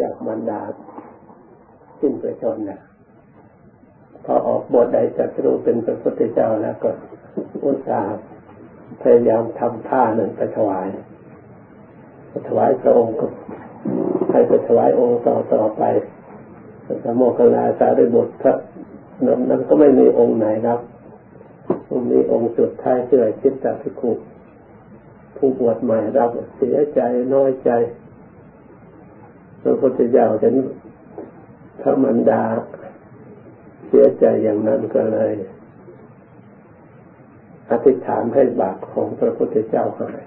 จากมารดาสิ้นประชนนะพอออกบทใดจัตรู้เป็นพระพุทธเจ้าแล้วก็อุตส่าห์พยายามทำผ้าหนึ่งไปถวายถวายพระองค์ก็ให้ไปถวายองค์ต่อต่อไปสมโมคลาสารีบุตรพระนั้นก็ไม่มีองค์ไหนครับมีองค์สุดท้ายชื่อชิตตพิคุผู้บวชใหม่รับเสียใจน้อยใจ ระพุทธเจ้าเห็นพระมันดาเสียใจอย่างนั้นก็เลย อธิษฐานให้บาปของพระพุทธเจ้าหาย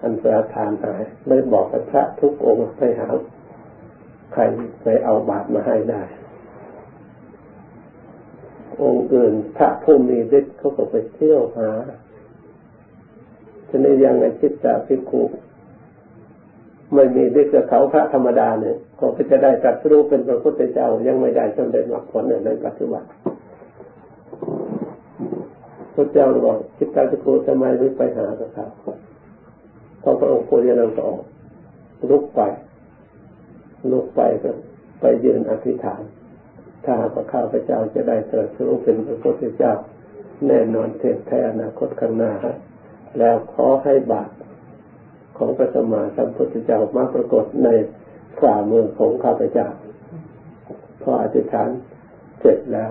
อันประทานหายไม่บอกกับพระทุกองค์ไปหาใครไปเอาบาปมาให้ได้ องค์อื่นพระผู้มีฤทธิ์เขาก็ไปเที่ยวหาฉะนั้นยังไงจิตตาพิคุ ไม่มีฤทธิ์กับเขาพระธรรมดาเนี่ยก็จะได้ตรัสรู้เป็นพระพุทธเจ้ายังไม่ได้สำเร็จมรรคผลในปัจจุบันพระเจ้าบอกจิตตาพิคุทำไมไม่ไปหาพระเขาพอพระองค์โพธินันก็ออกลุกไปลุกไปก็ไปยืนอธิษฐาน ถ้าหากข้าพระเจ้าจะได้ตรัสรู้เป็นพระพุทธเจ้า แน่นอนเทศแท้อนาคตข้างหน้าแล้วขอให้บาป ของพระสมมาสัมพุทธเจ้ามาปรากฏในฝ่ามือของข้าพเจ้าพออธิษฐานเสร็จแล้ว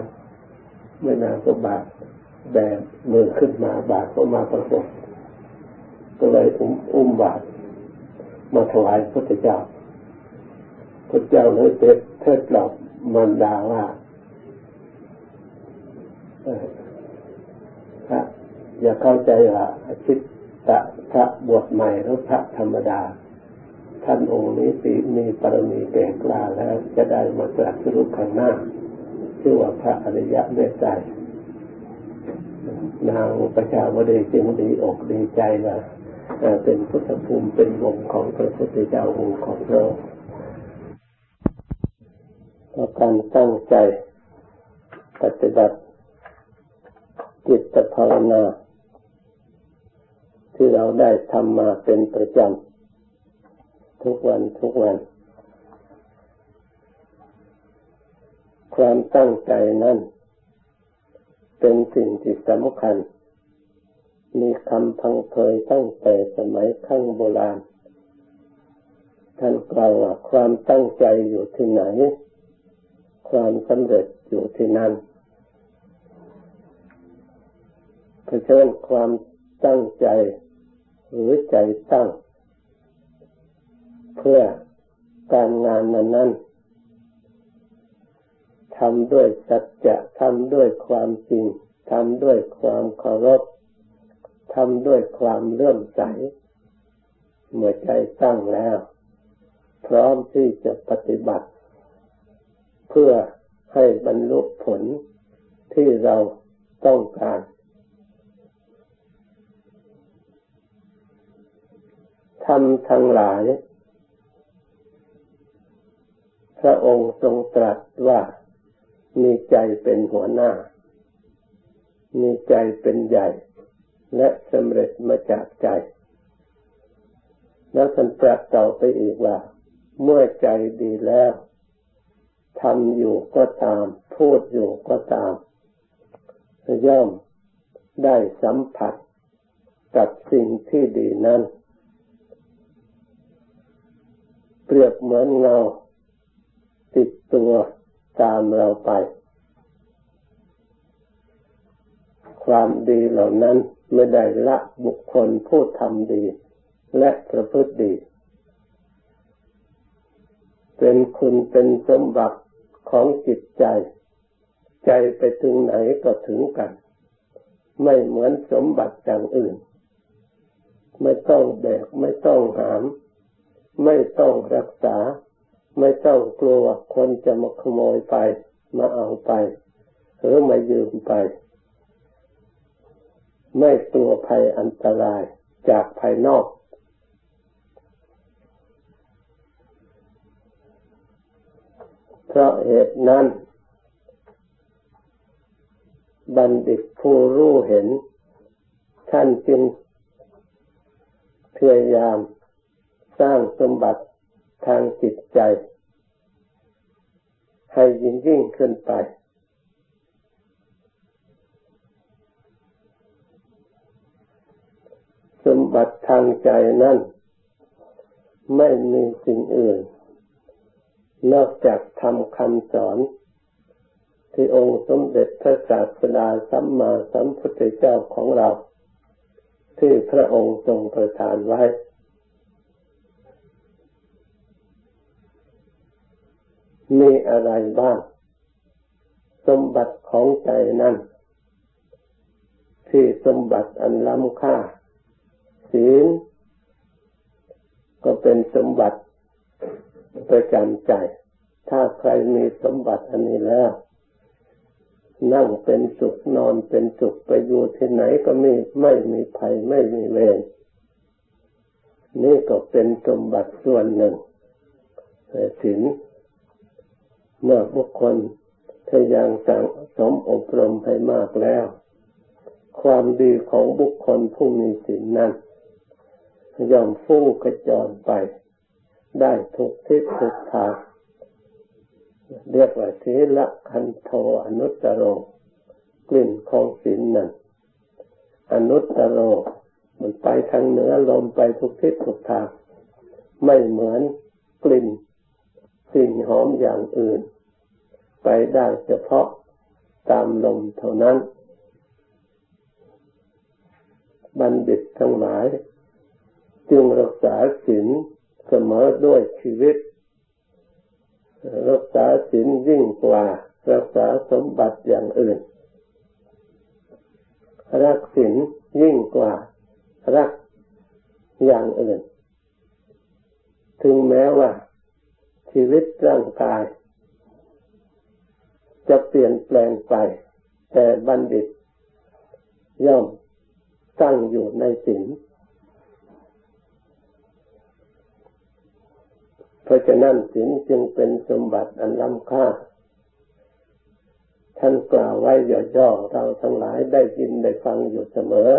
ไม่นานก็บาปแบมือขึ้นมาบาปก็มาปรากฏก็เลยอุ้มอุ้มบาตรมาถวายพระเจ้าพระเจ้าเลยเทศเทศหลอกมันดาว่าพระอย่าเข้าใจว่าชิ ตะพระบวชใหม่หรือพระธรรมดา ท่านองค์นี้สีมีปรมีแก่กล้าแล้วจะได้มาตรัสรู้ข้างหน้าชื่อว่าพระอริยะเมตไตรนางประชาวดีจึงดีอกดีใจว่าเป็นพุทธภูมิเป็นวงของพระพุทธเจ้าองค์ของเราการตั้งใจปฏิบัติจิตภาวนา ที่เราได้ทำมาเป็นประจำทุกวันทุกวัน ความตั้งใจนั้นเป็นสิ่งที่สำคัญ มีคำพังเพยตั้งแต่สมัยขั้งโบราณ ท่านกล่าวว่าความตั้งใจอยู่ที่ไหน ความสำเร็จอยู่ที่นั่นเพราะฉะนั้นความตั้งใจ หรือใจตั้ง เพื่อการงานนั้นนั้นทำด้วยสัจจะทำด้วยความจริงทำด้วยความเคารพทำด้วยความเลื่อมใส เมื่อใจตั้งแล้ว พร้อมที่จะปฏิบัติ เพื่อให้บรรลุผลที่เราต้องการ ทำทั้งหลาย พระองค์ทรงตรัสว่ามีใจเป็นหัวหน้า มีใจเป็นใหญ่ และสำเร็จมาจากใจ แล้วท่านตรัสต่อไปอีกว่า เมื่อใจดีแล้วทำอยู่ก็ตาม พูดอยู่ก็ตาม ย่อมได้สัมผัสกับสิ่งที่ดีนั้น เปรียบเหมือนเงาติดตัวตามเราไป ความดีเหล่านั้นไม่ได้ละบุคคลผู้ทำดี และประพฤติดี เป็นคุณเป็นสมบัติของจิตใจ ใจไปถึงไหนก็ถึงกัน ไม่เหมือนสมบัติอย่างอื่น ไม่ต้องแบกไม่ต้องหาม ไม่ต้องรักษา ไม่ต้องกลัวคนจะมาขโมยไป มาเอาไป หรือมายืมไป ไม่ตัวภัยอันตรายจากภายนอก เพราะเหตุนั้น บัณฑิตผู้รู้เห็น ท่านจึงพยายาม สร้างสมบัติทางจิตใจ ให้ยิ่งยิ่งขึ้นไป สมบัติทางใจนั้นไม่มีสิ่งอื่น นอกจากทำคำสอน ที่องค์สมเด็จพระศาสดาสัมมาสัมพุทธเจ้าของเรา ที่พระองค์ทรงประทานไว้ มีอะไรบ้าง สมบัติของใจนั้น ที่สมบัติอันล้ำค่า ศีล ก็เป็นสมบัติประจำใจ ถ้าใครมีสมบัติอันนี้แล้ว นั่งเป็นสุขนอนเป็นสุขไปอยู่ที่ไหนก็มีไม่มีภัยไม่มีเวรนี่ก็เป็นสมบัติส่วนหนึ่งแต่สิน เมื่อบุคคลพยายามสั่งสมอบรมให้มากแล้ว ความดีของบุคคลผู้มีสินนั้นย่อมฟุ้งกระจรไป ได้ทุกทิศทุกทางเรียกว่าเทละคันโทอนุตตโรกลิ่นของศีลนั้นอนุตตโรมันไปทางเหนือลมไปทุกทิศทุกทาง ไม่เหมือนกลิ่น สิ่งหอมอย่างอื่น ไปได้เฉพาะตามลมเท่านั้น บัณฑิตทั้งหลาย จึงรักษาศีลเสมอด้วยชีวิต รักษาศีลยิ่งกว่า รักษาสมบัติอย่างอื่น รักศีลยิ่งกว่า รักอย่างอื่น ถึงแม้ว่า ชีวิตร่างกาย จะเปลี่ยนแปลงไป แต่บัณฑิต ย่อมตั้งอยู่ในศีลเพราะฉะนั้นศีลจึงเป็นสมบัติอันล้ำค่า ท่านกล่าวไว้ย่อๆเราทั้งหลายได้ยินได้ฟังอยู่เสมอ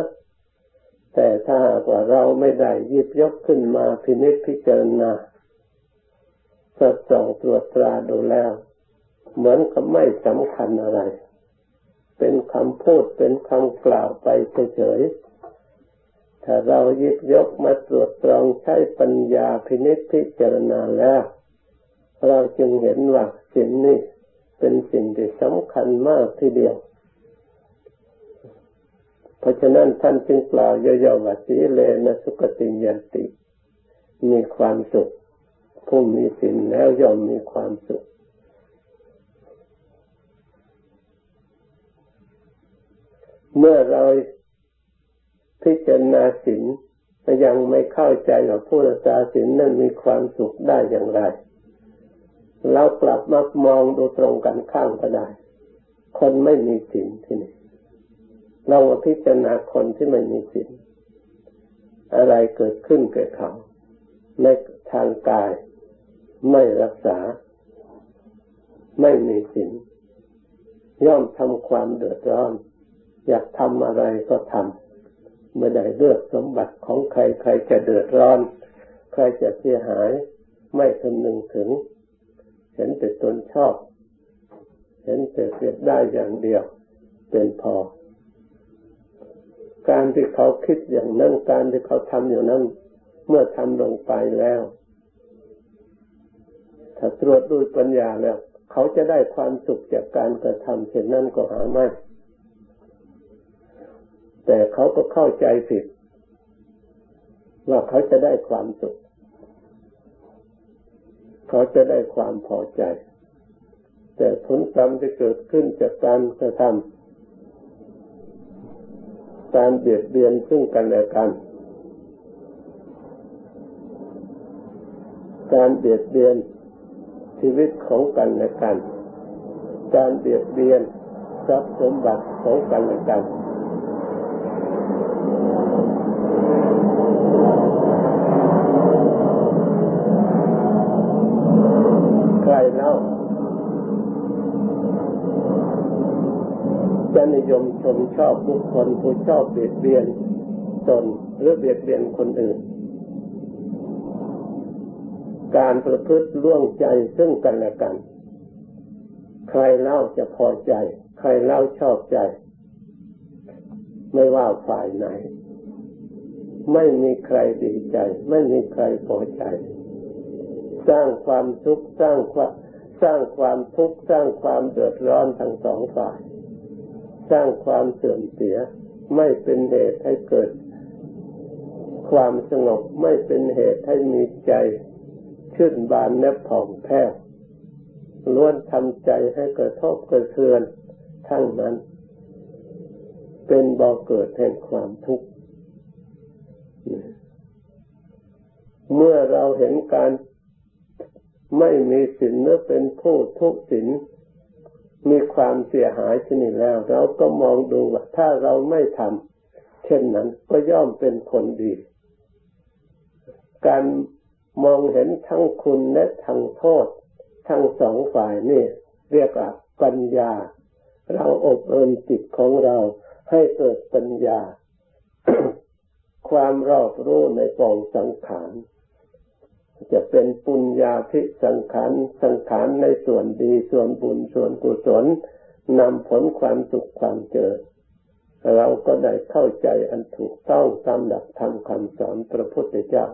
แต่ถ้าว่าเราไม่ได้ยิบยกขึ้นมาพินิจพิจารณา สอดส่องตรวจตราดูแล้ว เหมือนกับไม่สำคัญอะไร เป็นคำพูดเป็นคำกล่าวไปเฉยๆถ้าเราหยิบยกมาตรวจตรองใช้ปัญญาพินิจพิจารณาแล้ว เราจึงเห็นว่าสิ่งนี้เป็นสิ่งที่สำคัญมากทีเดียว เพราะฉะนั้นท่านจึงกล่าวย่อๆว่าสีเลนะสุกติยันติ มีความสุข ผู้มีสิ่งแล้วย่อมมีความสุข เมื่อเราพิจารณาสินยังไม่เข้าใจว่าผู้รักษาสินนั้นมีความสุขได้อย่างไร เรากลับมามองดูตรงกันข้ามก็ได้ คนไม่มีสินที่นี่เราพิจารณาคนที่ไม่มีสินอะไรเกิดขึ้นกับเขาในทางกาย ไม่รักษา ไม่มีสินย่อมทำความเดือดร้อน อยากทำอะไรก็ทำเมื่อได้เลือกสมบัติของใครใครจะเดือดร้อน ใครจะเสียหาย ไม่คำนึงถึง เห็นแต่ตนชอบ เห็นแต่เสียได้อย่างเดียว เป็นพอ การที่เขาคิดอย่างนั้นการที่เขาทำอย่างนั้นเมื่อทำลงไปแล้ว ถ้าตรวจด้วยปัญญาแล้ว เขาจะได้ความสุขจากการกระทำเช่นนั้นก็หาไม่แต่เขาก็เข้าใจผิดว่าเขาจะได้ความสุข เขาจะได้ความพอใจ แต่ผลกรรมที่เกิดขึ้นจากการกระทำการเบียดเบียนซึ่งกันและกัน การเบียดเบียน ชีวิตของกันและกัน การเบียดเบียนทรัพย์สมบัติของกันและกัน ใครแล้วจะนิยมชมชอบบุคคลผู้ชอบเบียดเบียนตนหรือเบียดเบียนคนอื่น การประพฤติล่วงใจซึ่งกันและกัน ใครเล่าจะพอใจ ใครเล่าชอบใจ ไม่ว่าฝ่ายไหน ไม่มีใครดีใจ ไม่มีใครพอใจ สร้างความทุกข์สร้างความสร้างความทุกข์สร้างความเดือดร้อนทั้งสองฝ่าย สร้างความเสื่อมเสีย ไม่เป็นเหตุให้เกิด ความสงบไม่เป็นเหตุให้มีใจ ชื่นบานแนบผ่องแผ้วล้วนทำใจให้กระทบกระเทือนทั้งนั้น เป็นบ่อเกิดแห่งความทุกข์เมื่อเราเห็นการไม่มีสินหรือเป็นผู้ทุศินมีความเสียหายชนิดแล้ว เราก็มองดูว่าถ้าเราไม่ทำเช่นนั้นก็ย่อมเป็นคนดี การ มองเห็นทั้งคุณและทั้งโทษ ทั้งสองฝ่ายนี่เรียกว่าปัญญา เราอบรมจิตของเราให้เกิดปัญญา ความรอบรู้ในปองสังขารจะเป็นปุญญาพิสังขารสังขารในส่วนดีส่วนบุญส่วนกุศลนำผลความสุขความเจริญเราก็ได้เข้าใจอันถูกต้องตามหลักธรรมคำสอนพระพุทธเจ้า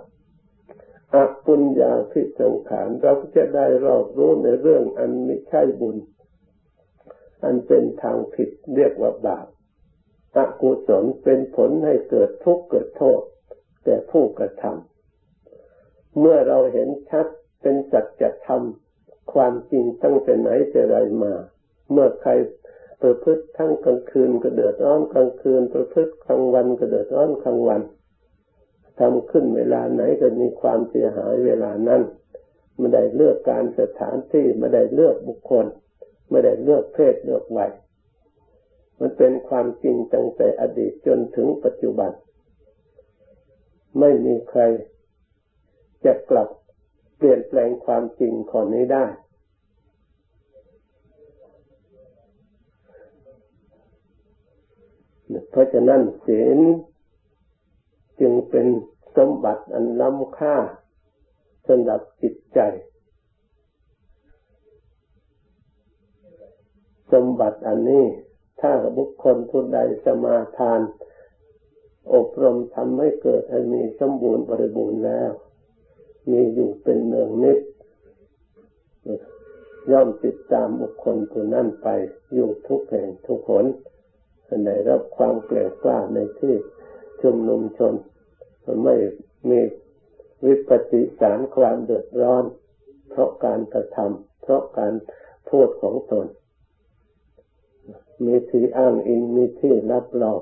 อปุญญาพิสังขารเราก็จะได้รอบรู้ในเรื่องอันไม่ใช่บุญ อันเป็นทางผิดเรียกว่าบาปอกุศลเป็นผลให้เกิดทุกข์เกิดโทษ แต่ผู้กระทำเมื่อเราเห็นชัดเป็นสัจธรรมความจริงตั้งแต่ไหนแต่ไรมา เมื่อใครประพฤติทั้งกลางคืนก็เดือดร้อนกลางคืน ประพฤติกลางวันก็เดือดร้อนกลางวัน ทำขึ้นเวลาไหนก็มีความเสียหายเวลานั้นไม่ได้เลือกการสถานที่ไม่ได้เลือกบุคคล ไม่ได้เลือกเพศเลือกวัยมันเป็นความจริงตั้งแต่อดีตจนถึงปัจจุบัน ไม่มีใครจะกลับเปลี่ยนแปลงความจริงข้อนี้ได้ เพราะฉะนั้นศีล จึงเป็นสมบัติอันล้ำค่าสำหรับจิตใจ สมบัติอันนี้ ถ้าบุคคลผู้ใดสมาทาน อบรมทำให้เกิดให้มีสมบูรณ์บริบูรณ์แล้ว มีอยู่เป็นเนืองนิดย่อมติดตามบุคคลผู้นั้นไป อยู่ทุกแห่งทุกคนในรับความเกลียดกล้าในที่ ชุมนุมชน ไม่มีวิปฏิสารความเดือดร้อน เพราะการกระทำเพราะการพูดของตน มีที่อ้างอิงมีที่รับรอง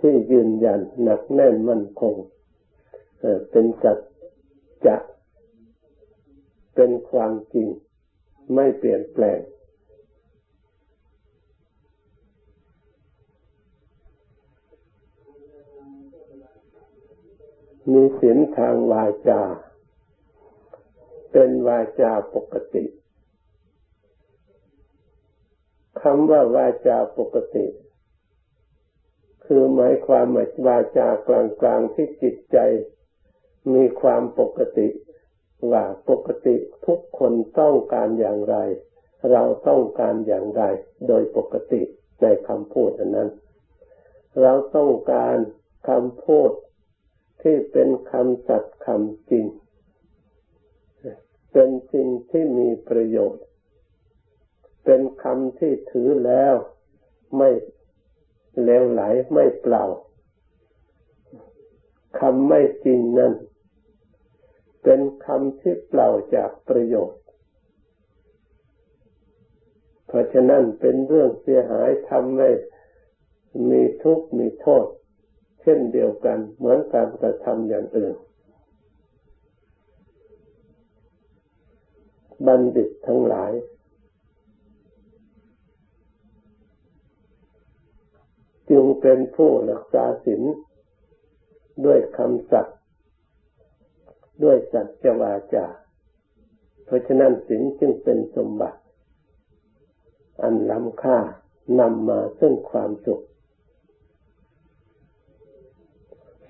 ที่ยืนยันหนักแน่นมั่นคงเป็นจัดจะเป็นความจริง ไม่เปลี่ยนแปลง มีศีลทางวาจา เป็นวาจาปกติคำว่าวาจาปกติ คือหมายความหมายวาจากลางๆที่จิตใจมีความปกติ ว่าปกติทุกคนต้องการอย่างไร เราต้องการอย่างไร โดยปกติในคำพูดนั้น เราต้องการคำพูด ที่เป็นคำสัตย์คำจริง เป็นสิ่งที่มีประโยชน์ เป็นคำที่ถือแล้วไม่เลวไหลไม่เปล่าคำไม่จริงนั้น เป็นคำที่เปล่าจากประโยชน์ เพราะฉะนั้นเป็นเรื่องเสียหายทำให้มีทุกข์มีโทษ ช่นเดียวกันเหมือนการกระทำอย่างอื่น บัณฑิตทั้งหลาย จึงเป็นผู้รักษาศีลด้วยคำสัตย์ด้วยสัจวาจา เพราะฉะนั้นศีลจึงเป็นสมบัติ อันล้ำค่านำมาซึ่งความสุข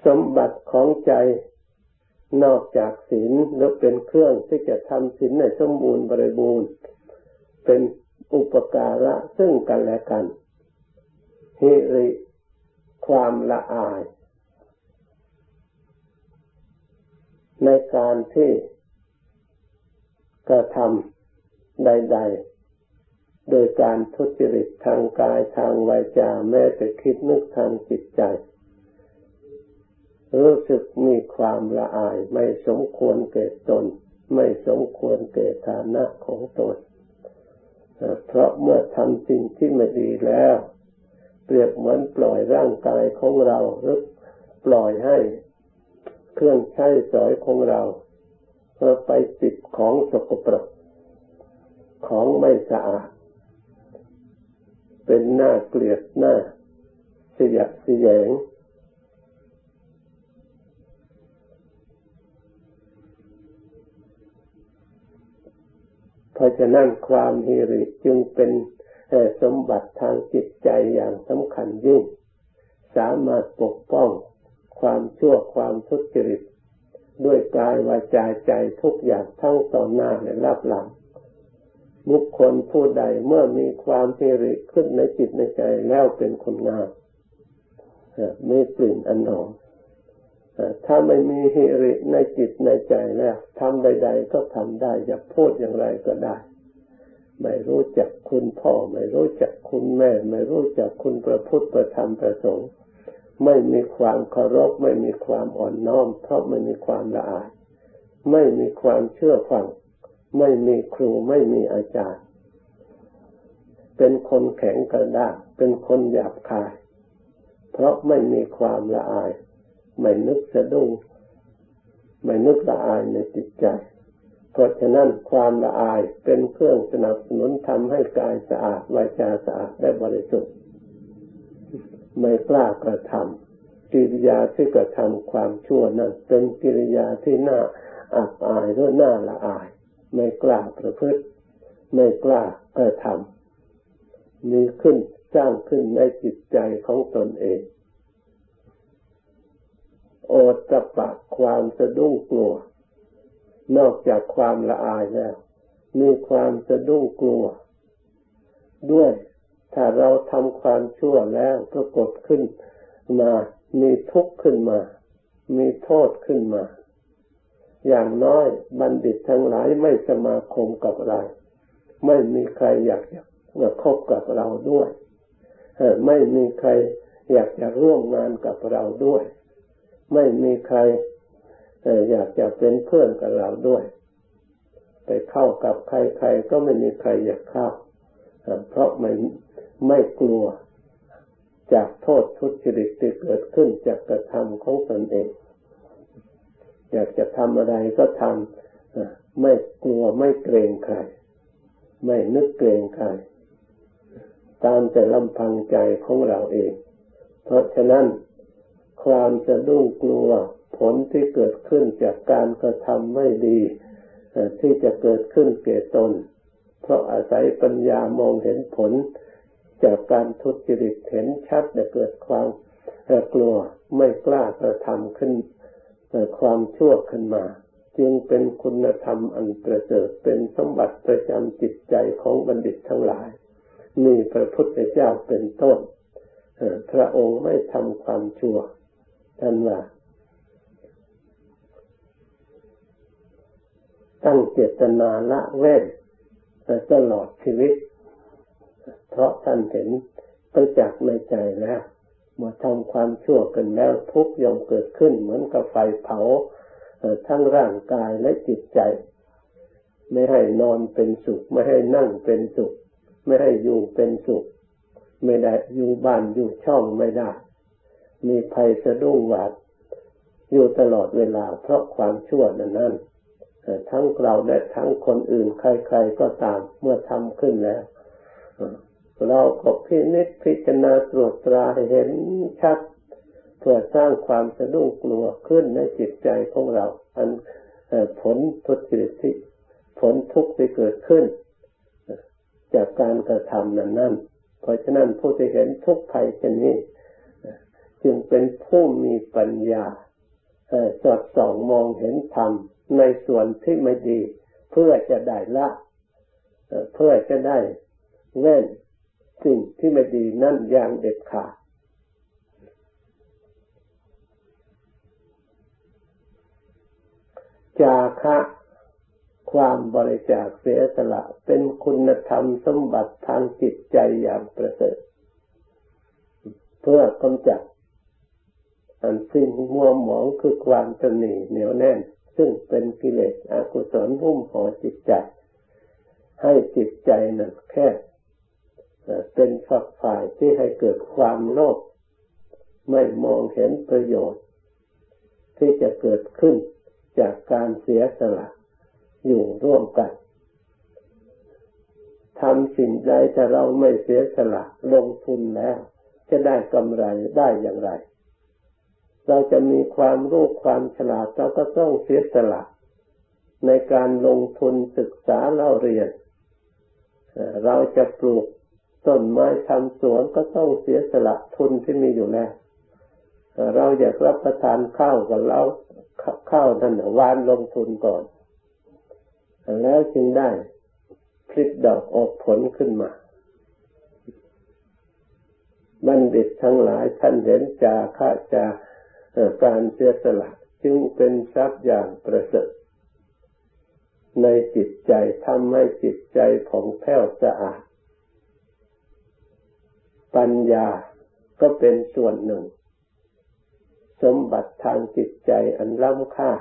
สมบัติของใจนอกจากศีลแล้วเป็นเครื่องที่จะทำศีลในสมบูรณ์บริบูรณ์ เป็นอุปการะซึ่งกันและกันฮิริความละอาย ในการที่กระทำใด ๆ โดยการทุจริตทางกายทางวาจาแม้แต่คิดนึกทางจิตใจ รู้สึกมีความละอายไม่สมควรเกิดตน ไม่สมควรเกิดฐานะของตน เพราะเมื่อทำสิ่งที่ไม่ดีแล้ว เปรียบเหมือนปล่อยร่างกายของเราหรือปล่อยให้เครื่องใช้สอยของเราเพื่อไปติดของสกปรกของไม่สะอาด เป็นหน้าเกลียดหน้าเสียดสียง เพราะฉะนั้นความฮิริจึงเป็นสมบัติทางจิตใจอย่างสำคัญยิ่ง สามารถปกป้องความชั่วความทุจริตด้วยกายวาจาใจทุกอย่างทั้งต่อหน้าและรับหลัง บุคคลผู้ใดเมื่อมีความฮิริขึ้นในจิตในใจแล้วเป็นคนงามมีกลิ่นอันหอม ถ้าไม่มีฮิริในจิตในใจแล้วทำใด ๆ ก็ทำได้จะพูดอย่างไรก็ได้ ไม่รู้จักคุณพ่อ ไม่รู้จักคุณแม่ ไม่รู้จักคุณพระพุทธประธรรมประสงค์ไม่มีความเคารพ ไม่มีความอ่อนน้อม เพราะไม่มีความละอายไม่มีความเชื่อฟัง ไม่มีครูไม่มีอาจารย์ เป็นคนแข็งกระด้างเป็นคนหยาบคาย เพราะไม่มีความละอาย ไม่นึกสะดุ้งไม่นึกละอายในจิตใจ เพราะฉะนั้นความละอายเป็นเครื่องสนับสนุนทำให้กายสะอาดวาจาสะอาดและบริสุทธิ์ไม่กล้ากระทำกิริยาที่กระทำความชั่วนั้นเป็นกิริยาที่น่าอับอายหรือน่าละอาย ไม่กล้าประพฤติ ไม่กล้ากระทำมีขึ้นสร้างขึ้นในจิตใจของตนเอง โอตปะความสะดุ้งกลัว นอกจากความละอายแล้ว มีความสะดุ้งกลัว ด้วยถ้าเราทำความชั่วแล้วปรากฏขึ้นมา มีทุกข์ขึ้นมา มีโทษขึ้นมา อย่างน้อยบัณฑิตทั้งหลายไม่สมาคมกับเรา ไม่มีใครอยากจะคบกับเราด้วยไม่มีใครอยากจะร่วมงานกับเราด้วย ไม่มีใครอยากจะเป็นเพื่อนกับเราด้วย ไปเข้ากับใครๆก็ไม่มีใครอยากเข้า เพราะไม่ไม่กลัวจากโทษทุจริตที่เกิดขึ้นจากกระทำของตนเอง อยากจะทำอะไรก็ทำไม่กลัวไม่เกรงใคร ไม่นึกเกรงใคร ตามแต่ลำพังใจของเราเอง เพราะฉะนั้น ความสะดุ้งกลัว ผลที่เกิดขึ้นจากการกระทำไม่ดี ที่จะเกิดขึ้นเก่ตน เพราะอาศัยปัญญามองเห็นผล จากการทุจริตเห็นชัดจะเกิดความกลัวไม่กล้ากระทำขึ้นความชั่วขึ้นมา จึงเป็นคุณธรรมอันประเสริฐเป็นสมบัติประจำจิตใจของบัณฑิตทั้งหลายมีพระพุทธเจ้าเป็นต้นพระองค์ไม่ทำความชั่ว ท่านว่าตั้งเจตนาละเว้นตลอดชีวิต เพราะท่านเห็นไปจากในใจแล้วเมื่อทำความชั่วกันแล้วทุกย่อมเกิดขึ้นเหมือนกับไฟเผาทั้งร่างกายและจิตใจ ไม่ให้นอนเป็นสุข ไม่ให้นั่งเป็นสุข ไม่ให้อยู่เป็นสุข ไม่ได้อยู่บ้านอยู่ช่องไม่ได้ มีภัยสะดุ้งหวาดอยู่ตลอดเวลาเพราะความชั่วนั้นนั้นทั้งเราและทั้งคนอื่นใครๆก็ตามเมื่อทำขึ้นแล้ว เราก็พินิจพิจารณาตรวจตราเห็นชัด เพื่อสร้างความสะดุ้งกลัวขึ้นในจิตใจของเรา อันผลทุจริตที่ผลทุกข์ที่เกิดขึ้น จากการกระทำนั้นนั้นเพราะฉะนั้นผู้ที่เห็นทุกข์ภัยเช่นนี้ จึงเป็นผู้มีปัญญาสอดส่องมองเห็นธรรมในส่วนที่ไม่ดี เพื่อจะได้ละเพื่อจะได้เว้นสิ่งที่ไม่ดีนั่นอย่างเด็ดขาดจาคะความบริจาคเสียสละเป็นคุณธรรมสมบัติทางจิตใจอย่างประเสริฐ เพื่อกำจัด อันสิ้นมัวหมองคือความตนีเหนียวแน่น ซึ่งเป็นกิเลสอกุศลหุ้มห่อจิตใจ ให้จิตใจหนั้นแค่เป็นฝักฝ่ายที่ให้เกิดความโลภไม่มองเห็นประโยชน์ ที่จะเกิดขึ้นจากการเสียสละอยู่ร่วมกันทำสิ่งใดถ้าเราไม่เสียสละลงทุนแล้ว จะได้กำไรได้อย่างไร เราจะมีความรู้ความฉลาดเราก็ต้องเสียสละในการลงทุนศึกษาเล่าเรียน เราจะปลูกต้นไม้ทำสวนก็ต้องเสียสละทุนที่มีอยู่แล้ว เราอยากรับประทานข้าวกับเราข้าวนั่นวานลงทุนก่อน แล้วจึงได้พลิกดอกออกผลขึ้นมา บัณฑิตทั้งหลายท่านเห็นจาค่าจา การเสียสละจึงเป็นทรัพย์อย่างประเสริฐในจิตใจทำให้จิตใจผ่องแผ้วสะอาด ปัญญาก็เป็นส่วนหนึ่ง สมบัติทางจิตใจอันล้ำค่า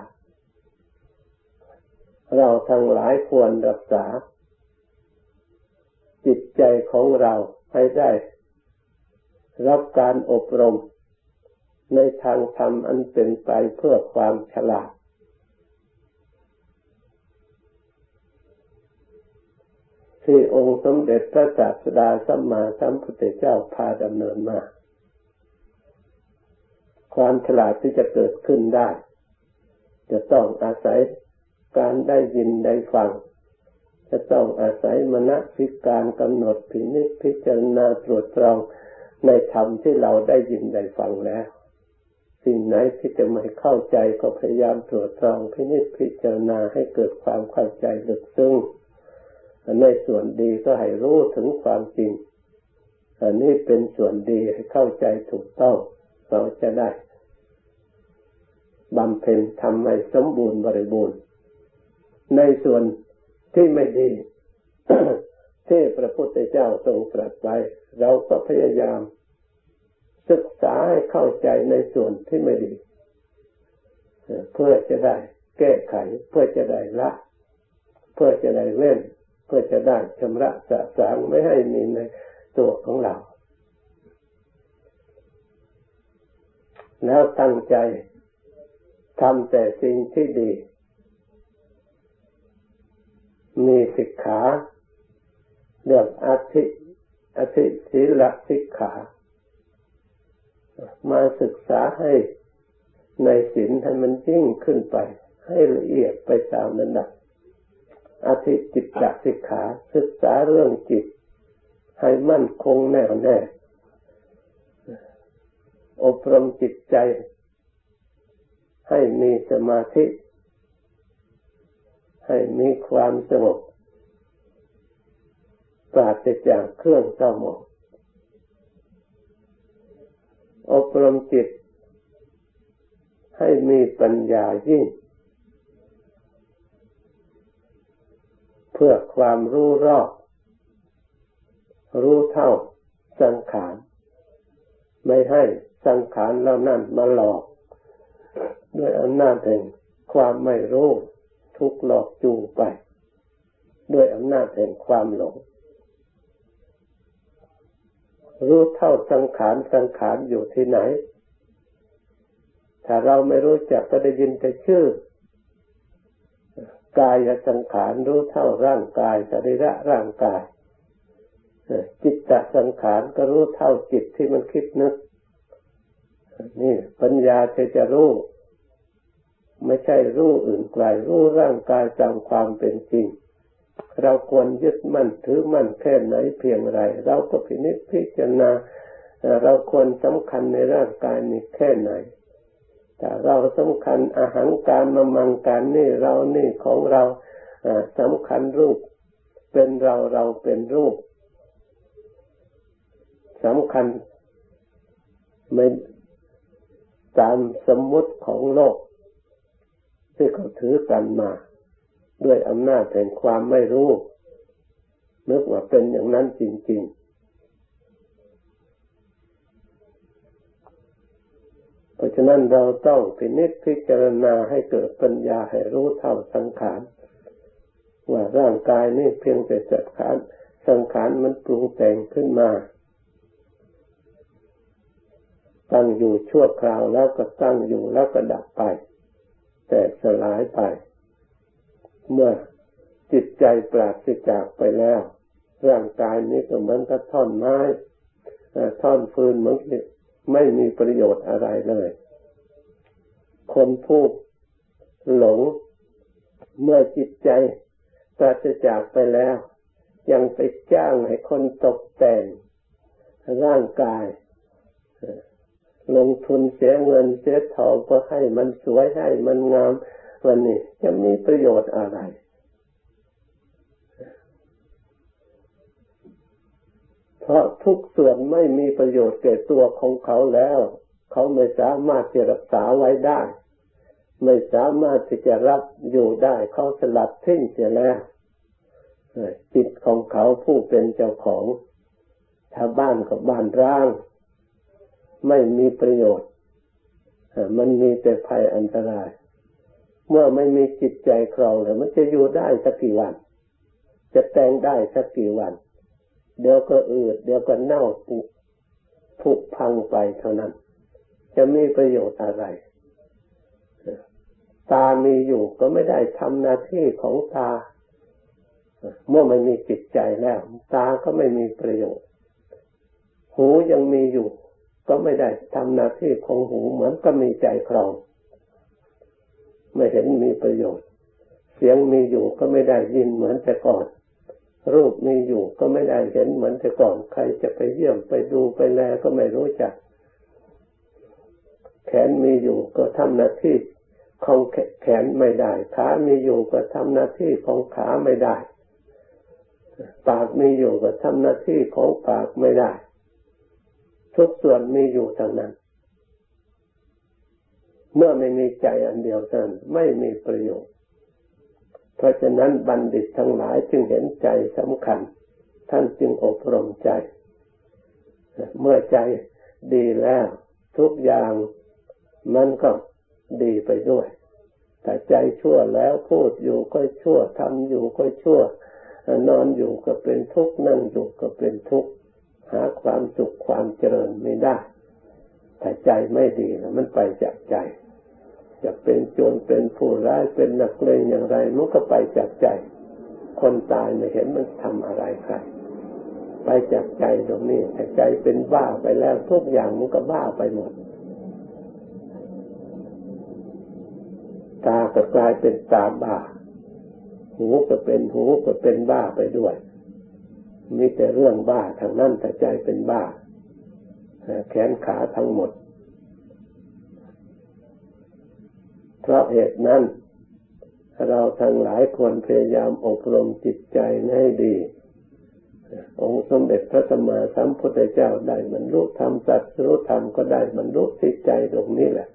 เราทั้งหลายควรรักษา จิตใจของเราให้ได้ รับการอบรม ในทางธรรมอันเป็นไปเพื่อความฉลาด ที่องค์สมเด็จพระศาสดาสัมมาสัมพุทธเจ้าพาดำเนินมา ความฉลาดที่จะเกิดขึ้นได้ จะต้องอาศัยการได้ยินได้ฟัง จะต้องอาศัยมณสิการกำหนดพินิจพิจารณาตรวจตรองในธรรมที่เราได้ยินได้ฟังแล้ว สิ่งไหนที่จะไม่เข้าใจก็พยายามตรวจตรองพินิจพิจารณาให้เกิดความเข้าใจลึกซึ้งในส่วนดีก็ให้รู้ถึงความจริง อันนี้เป็นส่วนดีให้เข้าใจถูกต้องเราจะได้บำเพ็ญทำให้สมบูรณ์บริบูรณ์ ในส่วนที่ไม่ดี ที่พระพุทธเจ้าทรงตรัสไว้เราก็พยายาม ศึกษาให้เข้าใจในส่วนที่ไม่ดี เพื่อจะได้แก้ไข เพื่อจะได้ละ เพื่อจะได้เล่นเพื่อจะได้ชำระสะสางไม่ให้มีในตัวของเรา แล้วตั้งใจทำแต่สิ่งที่ดี มีสิกขาเรื่องอธิอธิศีลสิกขา มาศึกษาให้ในศีลให้มันยิ่งขึ้นไป ให้ละเอียดไปตามนั้นนะอธิจิตตสิกขาศึกษาเรื่องจิต ให้มั่นคงแน่วแน่ อบรมจิตใจ ให้มีสมาธิ ให้มีความสงบปราศจากเครื่องเศร้าหมอง อบรมจิต ให้มีปัญญายิ่ง เพื่อความรู้รอบ รู้เท่าสังขาร ไม่ให้สังขารเหล่านั้นมาหลอก ด้วยอำนาจแห่งความไม่รู้ ทุกหลอกจูงไป ด้วยอำนาจแห่งความหลง รู้เท่าสังขารสังขารอยู่ที่ไหน ถ้าเราไม่รู้จักก็ได้ยินแต่ชื่อกายสังขารรู้เท่าร่างกายสรีระร่างกาย จิตตสังขารก็รู้เท่าจิตที่มันคิดนึก นี่ปัญญาจะจะรู้ ไม่ใช่รู้อื่นไกลรู้ร่างกายตามความเป็นจริง เราควรยึดมั่นถือมั่นแค่ไหนเพียงไร เราก็พินิจพิจารณาเราควรสำคัญในร่างกายนี้แค่ไหน แต่เราสำคัญอาหารการมามังการนี่เรานี่ของเราสำคัญรูป เป็นเราเราเป็นรูปสำคัญไม่ตามสมมุติของโลก ที่เขาถือกันมา ด้วยอำนาจแห่งความไม่รู้ นึกว่าเป็นอย่างนั้นจริง ๆ เพราะฉะนั้นเราต้องพินิจพิจารณาให้เกิดปัญญาให้รู้เท่าสังขาร ว่าร่างกายนี่เพียงแต่จัดขารสังขารมันปรุงแต่งขึ้นมาตั้งอยู่ชั่วคราวแล้วก็ตั้งอยู่แล้วก็ดับไป แต่สลายไป เมื่อจิตใจปราศจากไปแล้ว ร่างกายนี้ก็เหมือนกับท่อนไม้ท่อนฟืนเหมือนไม่มีประโยชน์อะไรเลย คนผู้หลงเมื่อจิตใจปราศจากไปแล้ว ยังไปจ้างให้คนตกแต่ง ร่างกาย ลงทุนเสียเงินเสียทองก็ให้มันสวยให้มันงาม วันนี้จะมีประโยชน์อะไร เพราะทุกส่วนไม่มีประโยชน์แก่ตัวของเขาแล้ว เขาไม่สามารถจะรักษาไว้ได้ ไม่สามารถที่จะรับอยู่ได้ เขาสลัดทิ้งเสียแล้วจิตของเขาผู้เป็นเจ้าของ ถ้าบ้านกับบ้านร้าง ไม่มีประโยชน์ มันมีแต่ภัยอันตราย เมื่อไม่มีจิตใจครองแล้วมันจะอยู่ได้สักกี่วัน จะแต่งได้สักกี่วัน เดี๋ยวก็อืดเดี๋ยวก็เน่าปุผุพังไปเท่านั้น จะมีประโยชน์อะไร ตามีอยู่ก็ไม่ได้ทำหน้าที่ของตา เมื่อไม่มีจิตใจแล้ว ตาก็ไม่มีประโยชน์ หูยังมีอยู่ ก็ไม่ได้ทำหน้าที่ของหูเหมือนก็มีใจครอง ไม่เห็นมีประโยชน์ เสียงมีอยู่ก็ไม่ได้ยินเหมือนแต่ก่อน รูปมีอยู่ก็ไม่ได้เห็นเหมือนแต่ก่อน ใครจะไปเยี่ยมไปดูไปแลก็ไม่รู้จัก แขนมีอยู่ก็ทำหน้าที่ของแขนไม่ได้ ขามีอยู่ก็ทำหน้าที่ของขาไม่ได้ ปากมีอยู่ก็ทำหน้าที่ของปากไม่ได้ ทุกส่วนมีอยู่ทางนั้น เมื่อไม่มีใจอันเดียวกันไม่มีประโยชน์ เพราะฉะนั้นบัณฑิตทั้งหลายจึงเห็นใจสำคัญ ท่านจึงอบรมใจ เมื่อใจดีแล้ว ทุกอย่างมันก็ดีไปด้วย แต่ใจชั่วแล้วพูดอยู่ก็ชั่วทำอยู่ก็ชั่วนอนอยู่ก็เป็นทุกข์นั่งอยู่ก็เป็นทุกข์หาความสุขความเจริญไม่ได้ถ้าใจไม่ดีแล้วมันไปจากใจ จะเป็นโจรเป็นผู้ร้ายเป็นนักเลงอย่างไรมันก็ไปจากใจ คนตายไม่เห็นมันทำอะไรใครไปจากใจตรงนี้แต่ใจเป็นบ้าไปแล้วทุกอย่างมันก็บ้าไปหมด ตาก็กลายเป็นตาบ้า หูก็เป็นหูก็เป็นบ้าไปด้วยมีแต่เรื่องบ้าทางนั้นแต่ใจเป็นบ้าแขนขาทั้งหมด เพราะเหตุนั้น เราทั้งหลายควรพยายามอบรมจิตใจให้ดี องค์สมเด็จพระสัมมาสัมพุทธเจ้าได้บรรลุธรรมสัจรู้ธรรมก็ได้บรรลุที่ใจตรงนี้แหละ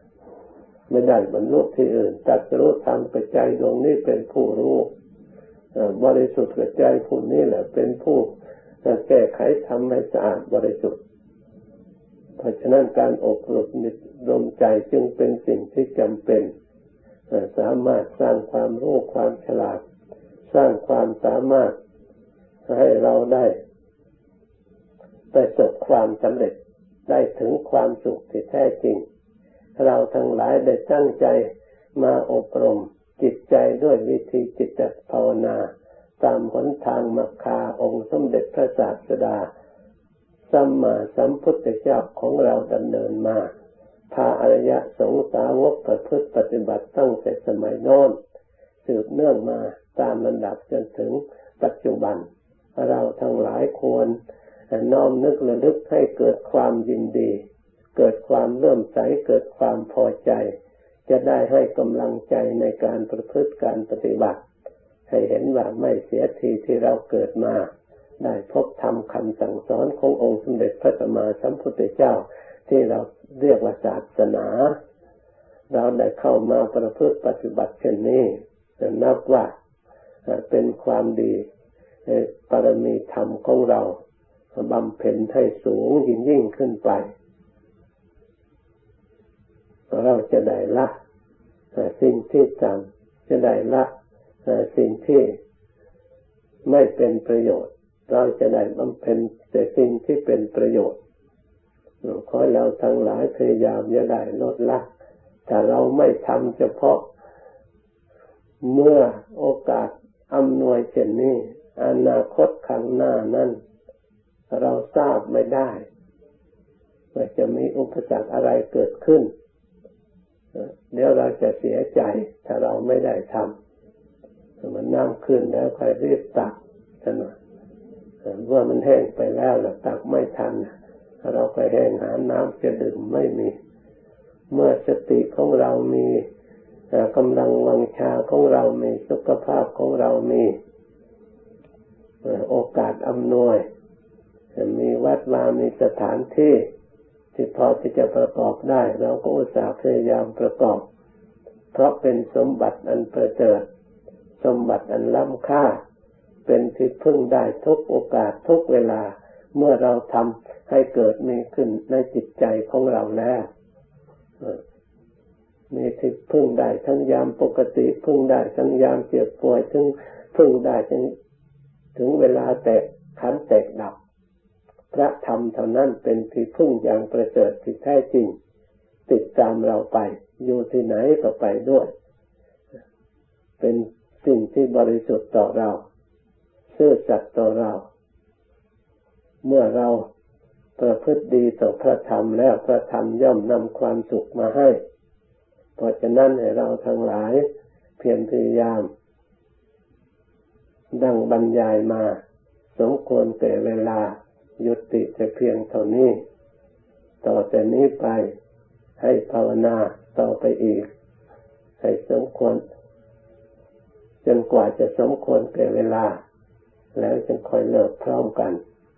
ไม่ได้บรรลุที่อื่นตัดรู้ธรรมกับใจตรงนี้เป็นผู้รู้บริสุทธิ์กับใจผู้นี้แหละ เป็นผู้แก้ไขทำให้สะอาดบริสุทธิ์เพราะฉะนั้นการอบรมนิรมใจจึงเป็นสิ่งที่จำเป็น สามารถสร้างความรู้ความฉลาด สร้างความสามารถให้เราได้ประสบความสำเร็จได้ถึงความสุขที่แท้จริง เราทั้งหลายได้ตั้งใจมาอบรมจิตใจด้วยวิธีจิตภาวนา ตามหนทางมรรคาองค์สมเด็จพระศาสดาสัมมาสัมพุทธเจ้าของเราดำเนินมา พาอริยสงสาวกประพฤติปฏิบัติตั้งแต่สมัยโน้นสืบเนื่องมาตามลำดับจนถึงปัจจุบัน เราทั้งหลายควรน้อมนึกระลึกให้เกิดความยินดี เกิดความเลื่อมใสเกิดความพอใจ จะได้ให้กำลังใจในการประพฤติการปฏิบัติ ให้เห็นว่าไม่เสียทีที่เราเกิดมา ได้พบธรรมคำสั่งสอนขององค์สมเด็จพระสัมมาสัมพุทธเจ้า ที่เราเรียกว่าศาสนา เราได้เข้ามาประพฤติปฏิบัติเช่นนี้นับว่าเป็นความดีปรมีธรรมของเราบำเพ็ญให้สูงยิ่งยิ่งขึ้นไป เราจะได้ละสิ่งที่จำจะได้ละสิ่งที่ไม่เป็นประโยชน์ เราจะได้บำเพ็ญแต่สิ่งที่เป็นประโยชน์ ขอเราทั้งหลายพยายามจะได้ลดละถ้าเราไม่ทำเฉพาะ เมื่อโอกาสอำนวยเช่นนี้ อนาคตข้างหน้านั้น เราทราบไม่ได้ว่าจะมีอุปสรรคอะไรเกิดขึ้น เดี๋ยวเราจะเสียใจถ้าเราไม่ได้ทำมันน้ำขึ้นแล้วค่อยรีบตักนหน่อยเมื่อมันแห้งไปแล้วเราตักไม่ทัน เราไปแห้งหาน้ำจะดื่มไม่มี เมื่อสติของเรามีกำลังวังชาของเรามีสุขภาพของเรามีโอกาสอำนวย มีวัดวามีสถานที่ ที่พอที่จะประกอบได้ เราก็อุตส่าห์พยายามประกอบ เพราะเป็นสมบัติอันประเสริฐสมบัติอันล้ำค่า เป็นที่พึ่งได้ทุกโอกาสทุกเวลา เมื่อเราทำให้เกิดมีขึ้นในจิตใจของเราแล้วมีที่พึ่งได้ทั้งยามปกติพึ่งได้ทั้งยามเจ็บป่วยถึงพึ่งได้ถึงถึงเวลาแตกขันแตกดับ พระธรรมเท่านั้นเป็นที่พึ่งอย่างประเสริฐที่แท้จริง ติดตามเราไป อยู่ที่ไหนก็ไปด้วย เป็นสิ่งที่บริสุทธิ์ต่อเราซื่อสัตย์ต่อเรา เมื่อเราประพฤติดีต่อพระธรรมแล้วพระธรรมย่อมนำความสุขมาให้ เพราะฉะนั้นให้เราทั้งหลาย เพียรพยายาม ดังบรรยายมา สมควรแต่เวลายุติแต่เพียงเท่านี้ ต่อแต่นี้ไปให้ภาวนาต่อไปอีก ให้สมควร จนกว่าจะสมควรแก่เวลา แล้วจึงค่อยเลิกพร้อมกัน